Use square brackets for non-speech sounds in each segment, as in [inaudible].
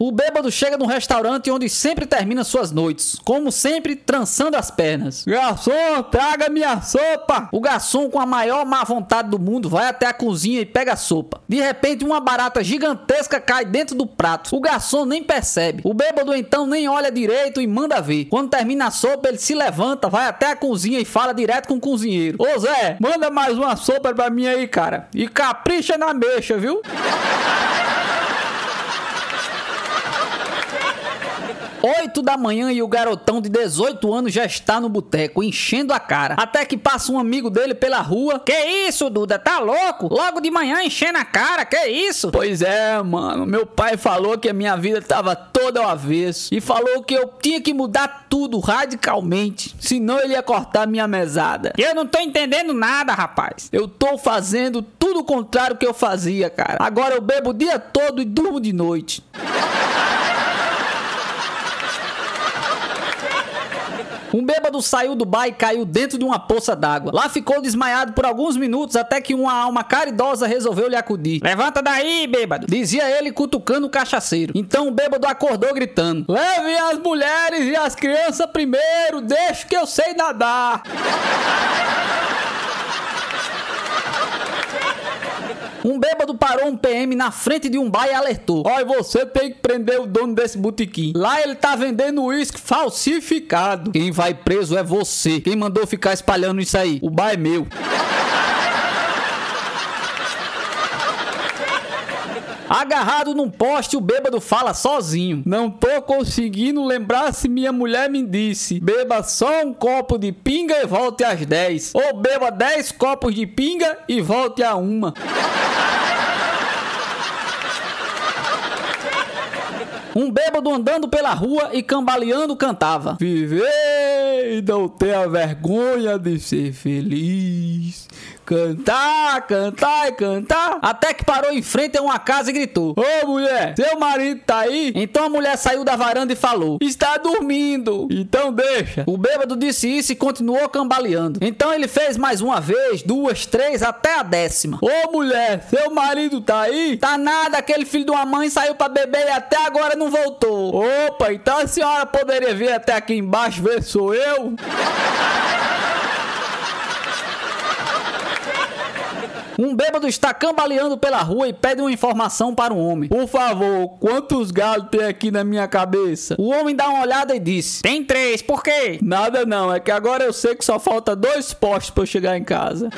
O bêbado chega num restaurante onde sempre termina suas noites, como sempre, trançando as pernas. Garçom, traga minha sopa! O garçom, com a maior má vontade do mundo, vai até a cozinha e pega a sopa. De repente, uma barata gigantesca cai dentro do prato. O garçom nem percebe. O bêbado então nem olha direito e manda ver. Quando termina a sopa, ele se levanta, vai até a cozinha e fala direto com o cozinheiro. Ô Zé, manda mais uma sopa pra mim aí, cara. E capricha na mexa, viu? 8 da manhã e o garotão de 18 anos já está no boteco, enchendo a cara. Até que passa um amigo dele pela rua. Que isso, Duda? Tá louco? Logo de manhã enchendo a cara, que isso? Pois é, mano. Meu pai falou que a minha vida tava toda ao avesso. E falou que eu tinha que mudar tudo radicalmente. Senão ele ia cortar minha mesada. Eu não tô entendendo nada, rapaz. Eu tô fazendo tudo o contrário que eu fazia, cara. Agora eu bebo o dia todo e durmo de noite. Um bêbado saiu do bar e caiu dentro de uma poça d'água. Lá ficou desmaiado por alguns minutos até que uma alma caridosa resolveu lhe acudir. Levanta daí, bêbado, dizia ele cutucando o cachaceiro. Então o bêbado acordou gritando: Leve as mulheres e as crianças primeiro, deixa que eu sei nadar. Um bêbado parou um PM na frente de um bar e alertou. Olha, você tem que prender o dono desse botequim. Lá ele tá vendendo uísque falsificado. Quem vai preso é você. Quem mandou ficar espalhando isso aí? O bar é meu. Agarrado num poste, o bêbado fala sozinho. Não tô conseguindo lembrar se minha mulher me disse: beba só um copo de pinga e volte às 10. Ou beba 10 copos de pinga e volte a uma. Um bêbado andando pela rua e cambaleando cantava: Viver e não ter a vergonha de ser feliz. Cantar, cantar e cantar. Até que parou em frente a uma casa e gritou: Ô mulher, seu marido tá aí? Então a mulher saiu da varanda e falou: Está dormindo. Então deixa. O bêbado disse isso e continuou cambaleando. Então ele fez mais uma vez, duas, três, até a décima. Ô mulher, seu marido tá aí? Tá nada, aquele filho de uma mãe saiu pra beber e até agora não voltou. Opa, então a senhora poderia vir até aqui embaixo ver sou eu? [laughs] Um bêbado está cambaleando pela rua e pede uma informação para um homem. Por favor, quantos galos tem aqui na minha cabeça? O homem dá uma olhada e diz: Tem três, por quê? Nada não, é que agora eu sei que só falta dois postes para eu chegar em casa.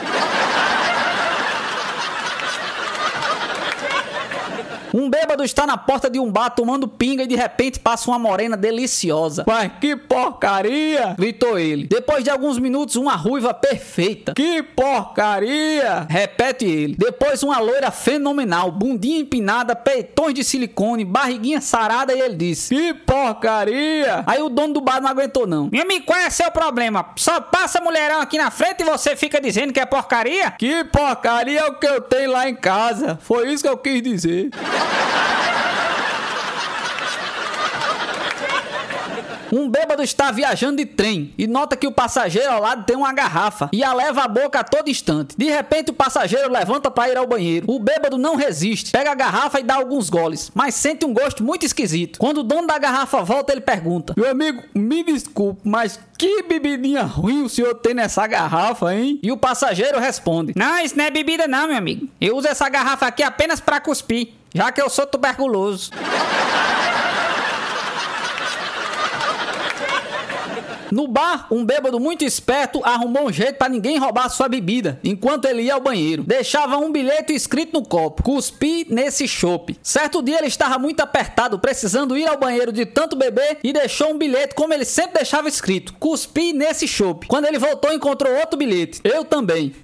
Um bêbado está na porta de um bar tomando pinga e de repente passa uma morena deliciosa. Mas que porcaria! gritou ele. Depois de alguns minutos, uma ruiva perfeita. Que porcaria! repete ele. Depois, uma loira fenomenal, bundinha empinada, peitões de silicone, barriguinha sarada e ele disse: Que porcaria! Aí o dono do bar não aguentou, não. Meu amigo, qual é seu problema? Só passa mulherão aqui na frente e você fica dizendo que é porcaria? Que porcaria é o que eu tenho lá em casa. Foi isso que eu quis dizer. Um bêbado está viajando de trem e nota que o passageiro ao lado tem uma garrafa e a leva à boca a todo instante. De repente, o passageiro levanta para ir ao banheiro. O bêbado não resiste, pega a garrafa e dá alguns goles, mas sente um gosto muito esquisito. Quando o dono da garrafa volta, ele pergunta: Meu amigo, me desculpe, mas que bebidinha ruim o senhor tem nessa garrafa, hein? E o passageiro responde: Não, isso não é bebida, não, meu amigo. Eu uso essa garrafa aqui apenas para cuspir, já que eu sou tuberculoso. No bar, um bêbado muito esperto arrumou um jeito para ninguém roubar sua bebida, enquanto ele ia ao banheiro. Deixava um bilhete escrito no copo: cuspi nesse chope. Certo dia ele estava muito apertado, precisando ir ao banheiro de tanto beber e deixou um bilhete como ele sempre deixava escrito: cuspi nesse chope. Quando ele voltou, encontrou outro bilhete. Eu também.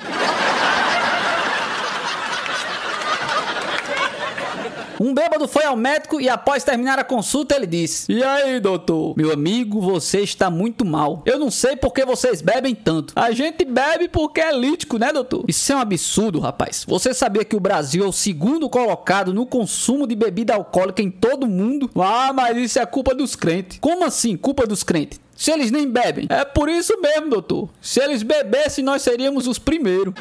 Um bêbado foi ao médico e após terminar a consulta ele disse: E aí, doutor? Meu amigo, você está muito mal. Eu não sei por que vocês bebem tanto. A gente bebe porque é lítico, né, doutor? Isso é um absurdo, rapaz. Você sabia que o Brasil é o segundo colocado no consumo de bebida alcoólica em todo o mundo? Ah, mas isso é culpa dos crentes. Como assim, culpa dos crentes? Se eles nem bebem. É por isso mesmo, doutor. Se eles bebessem, nós seríamos os primeiros.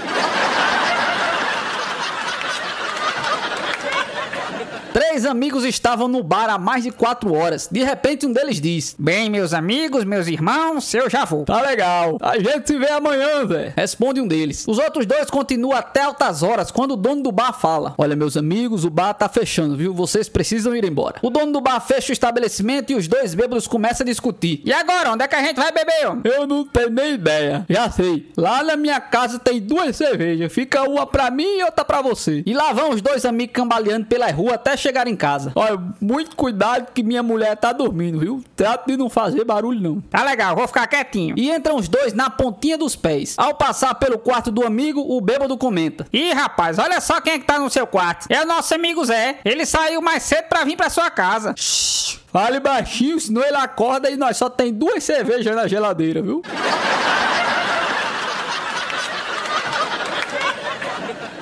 Três amigos estavam no bar há mais de quatro horas. De repente, um deles diz: Bem, meus amigos, meus irmãos, eu já vou. Tá legal. A gente se vê amanhã, Zé. Responde um deles. Os outros dois continuam até altas horas quando o dono do bar fala: Olha, meus amigos, o bar tá fechando, viu? Vocês precisam ir embora. O dono do bar fecha o estabelecimento e os dois bêbados começam a discutir. E agora, onde é que a gente vai beber? Homem? Eu não tenho nem ideia. Já sei. Lá na minha casa tem duas cervejas. Fica uma pra mim e outra pra você. E lá vão os dois amigos cambaleando pela rua até chegar em casa. Olha, muito cuidado que minha mulher tá dormindo, viu? Trata de não fazer barulho, não. Tá legal, vou ficar quietinho. E entram os dois na pontinha dos pés. Ao passar pelo quarto do amigo, o bêbado comenta. Ih, rapaz, olha só quem é que tá no seu quarto. É o nosso amigo Zé. Ele saiu mais cedo pra vir pra sua casa. Shhh, fale baixinho, senão ele acorda e nós só tem duas cervejas na geladeira, viu?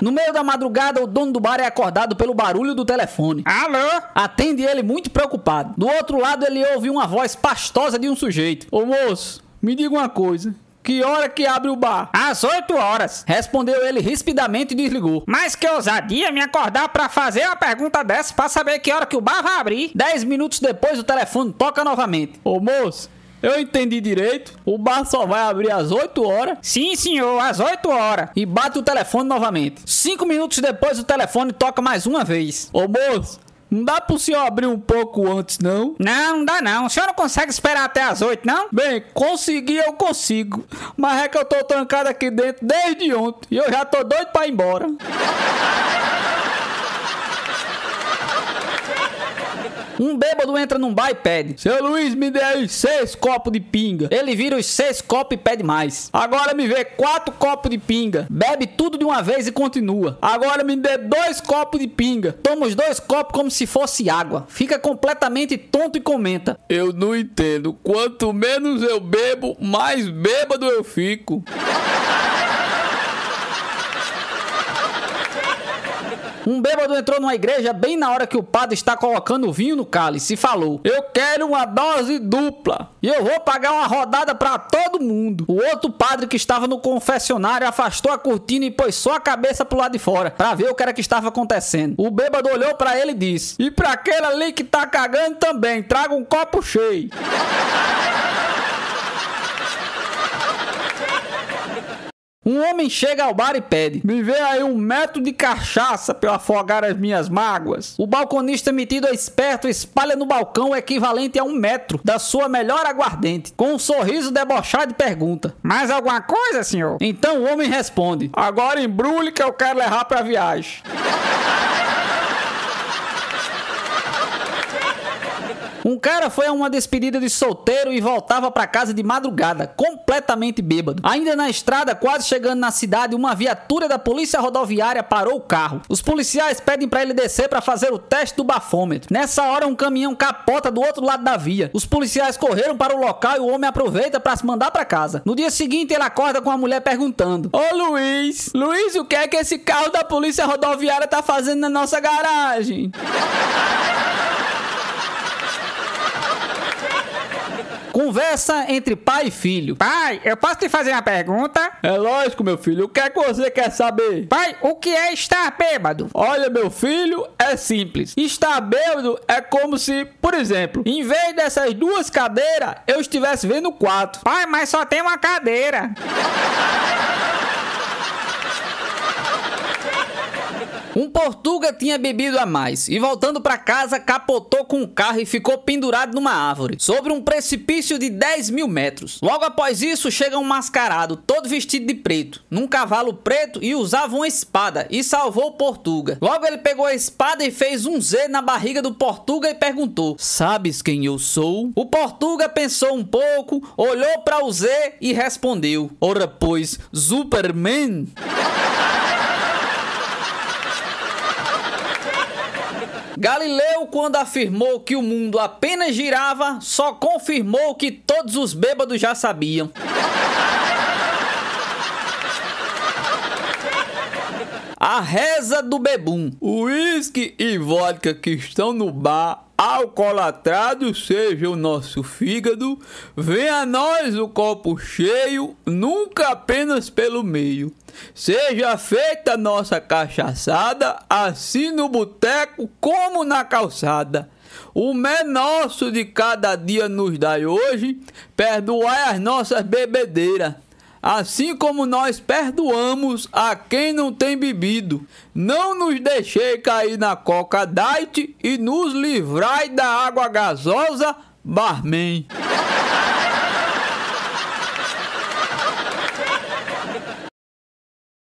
No meio da madrugada, o dono do bar é acordado pelo barulho do telefone. Alô? Atende ele muito preocupado. Do outro lado, ele ouve uma voz pastosa de um sujeito. Ô moço, me diga uma coisa. Que hora que abre o bar? Às 8 horas. Respondeu ele rispidamente e desligou. Mas que ousadia me acordar pra fazer uma pergunta dessa pra saber que hora que o bar vai abrir. Dez minutos depois, o telefone toca novamente. Ô moço, eu entendi direito. O bar só vai abrir às 8 horas. Sim, senhor, às 8 horas. E bate o telefone novamente. Cinco minutos depois, o telefone toca mais uma vez. Ô moço, não dá pro senhor abrir um pouco antes, não? Não, não dá não. O senhor não consegue esperar até as 8, não? Bem, conseguir eu consigo. Mas é que eu tô trancado aqui dentro desde ontem. E eu já tô doido pra ir embora. [laughs] Um bêbado entra num bar e pede: Seu Luiz, me dê aí seis copos de pinga. Ele vira os seis copos e pede mais. Agora me vê quatro copos de pinga. Bebe tudo de uma vez e continua. Agora me dê dois copos de pinga. Toma os dois copos como se fosse água. Fica completamente tonto e comenta: Eu não entendo. Quanto menos eu bebo, mais bêbado eu fico. Um bêbado entrou numa igreja bem na hora que o padre está colocando o vinho no cálice e falou: Eu quero uma dose dupla e eu vou pagar uma rodada para todo mundo. O outro padre que estava no confessionário afastou a cortina e pôs só a cabeça pro lado de fora para ver o que era que estava acontecendo. O bêbado olhou para ele e disse: E para aquele ali que tá cagando também, traga um copo cheio. Um homem chega ao bar e pede: Me vê aí um metro de cachaça para eu afogar as minhas mágoas. O balconista metido a esperto espalha no balcão o equivalente a um metro da sua melhor aguardente. Com um sorriso debochado pergunta: Mais alguma coisa, senhor? Então o homem responde: Agora embrulhe que eu quero levar pra viagem. Um cara foi a uma despedida de solteiro e voltava para casa de madrugada, completamente bêbado. Ainda na estrada, quase chegando na cidade, uma viatura da polícia rodoviária parou o carro. Os policiais pedem para ele descer para fazer o teste do bafômetro. Nessa hora, um caminhão capota do outro lado da via. Os policiais correram para o local e o homem aproveita para se mandar para casa. No dia seguinte, ele acorda com a mulher perguntando: Ô Luiz, Luiz, o que é que esse carro da polícia rodoviária tá fazendo na nossa garagem? Conversa entre pai e filho. Pai, eu posso te fazer uma pergunta? É lógico, meu filho. O que é que você quer saber? Pai, o que é estar bêbado? Olha, meu filho, é simples. Estar bêbado é como se, por exemplo, em vez dessas duas cadeiras, eu estivesse vendo quatro. Pai, mas só tem uma cadeira. Um Portuga tinha bebido a mais e, voltando para casa, capotou com o carro e ficou pendurado numa árvore, sobre um precipício de 10 mil metros. Logo após isso, chega um mascarado, todo vestido de preto, num cavalo preto e usava uma espada, e salvou o Portuga. Logo ele pegou a espada e fez um Z na barriga do Portuga e perguntou: Sabes quem eu sou? O Portuga pensou um pouco, olhou para o Z e respondeu: Ora, pois, Superman? [laughs] Galileu, quando afirmou que o mundo apenas girava, só confirmou que todos os bêbados já sabiam. A reza do bebum. O uísque e vodka que estão no bar alcoolatrado seja o nosso fígado, venha a nós o copo cheio, nunca apenas pelo meio. Seja feita nossa cachaçada, assim no boteco como na calçada. O menor de cada dia nos dai hoje, perdoai as nossas bebedeiras assim como nós perdoamos a quem não tem bebido. Não nos deixei cair na coca diet e nos livrai da água gasosa, barman.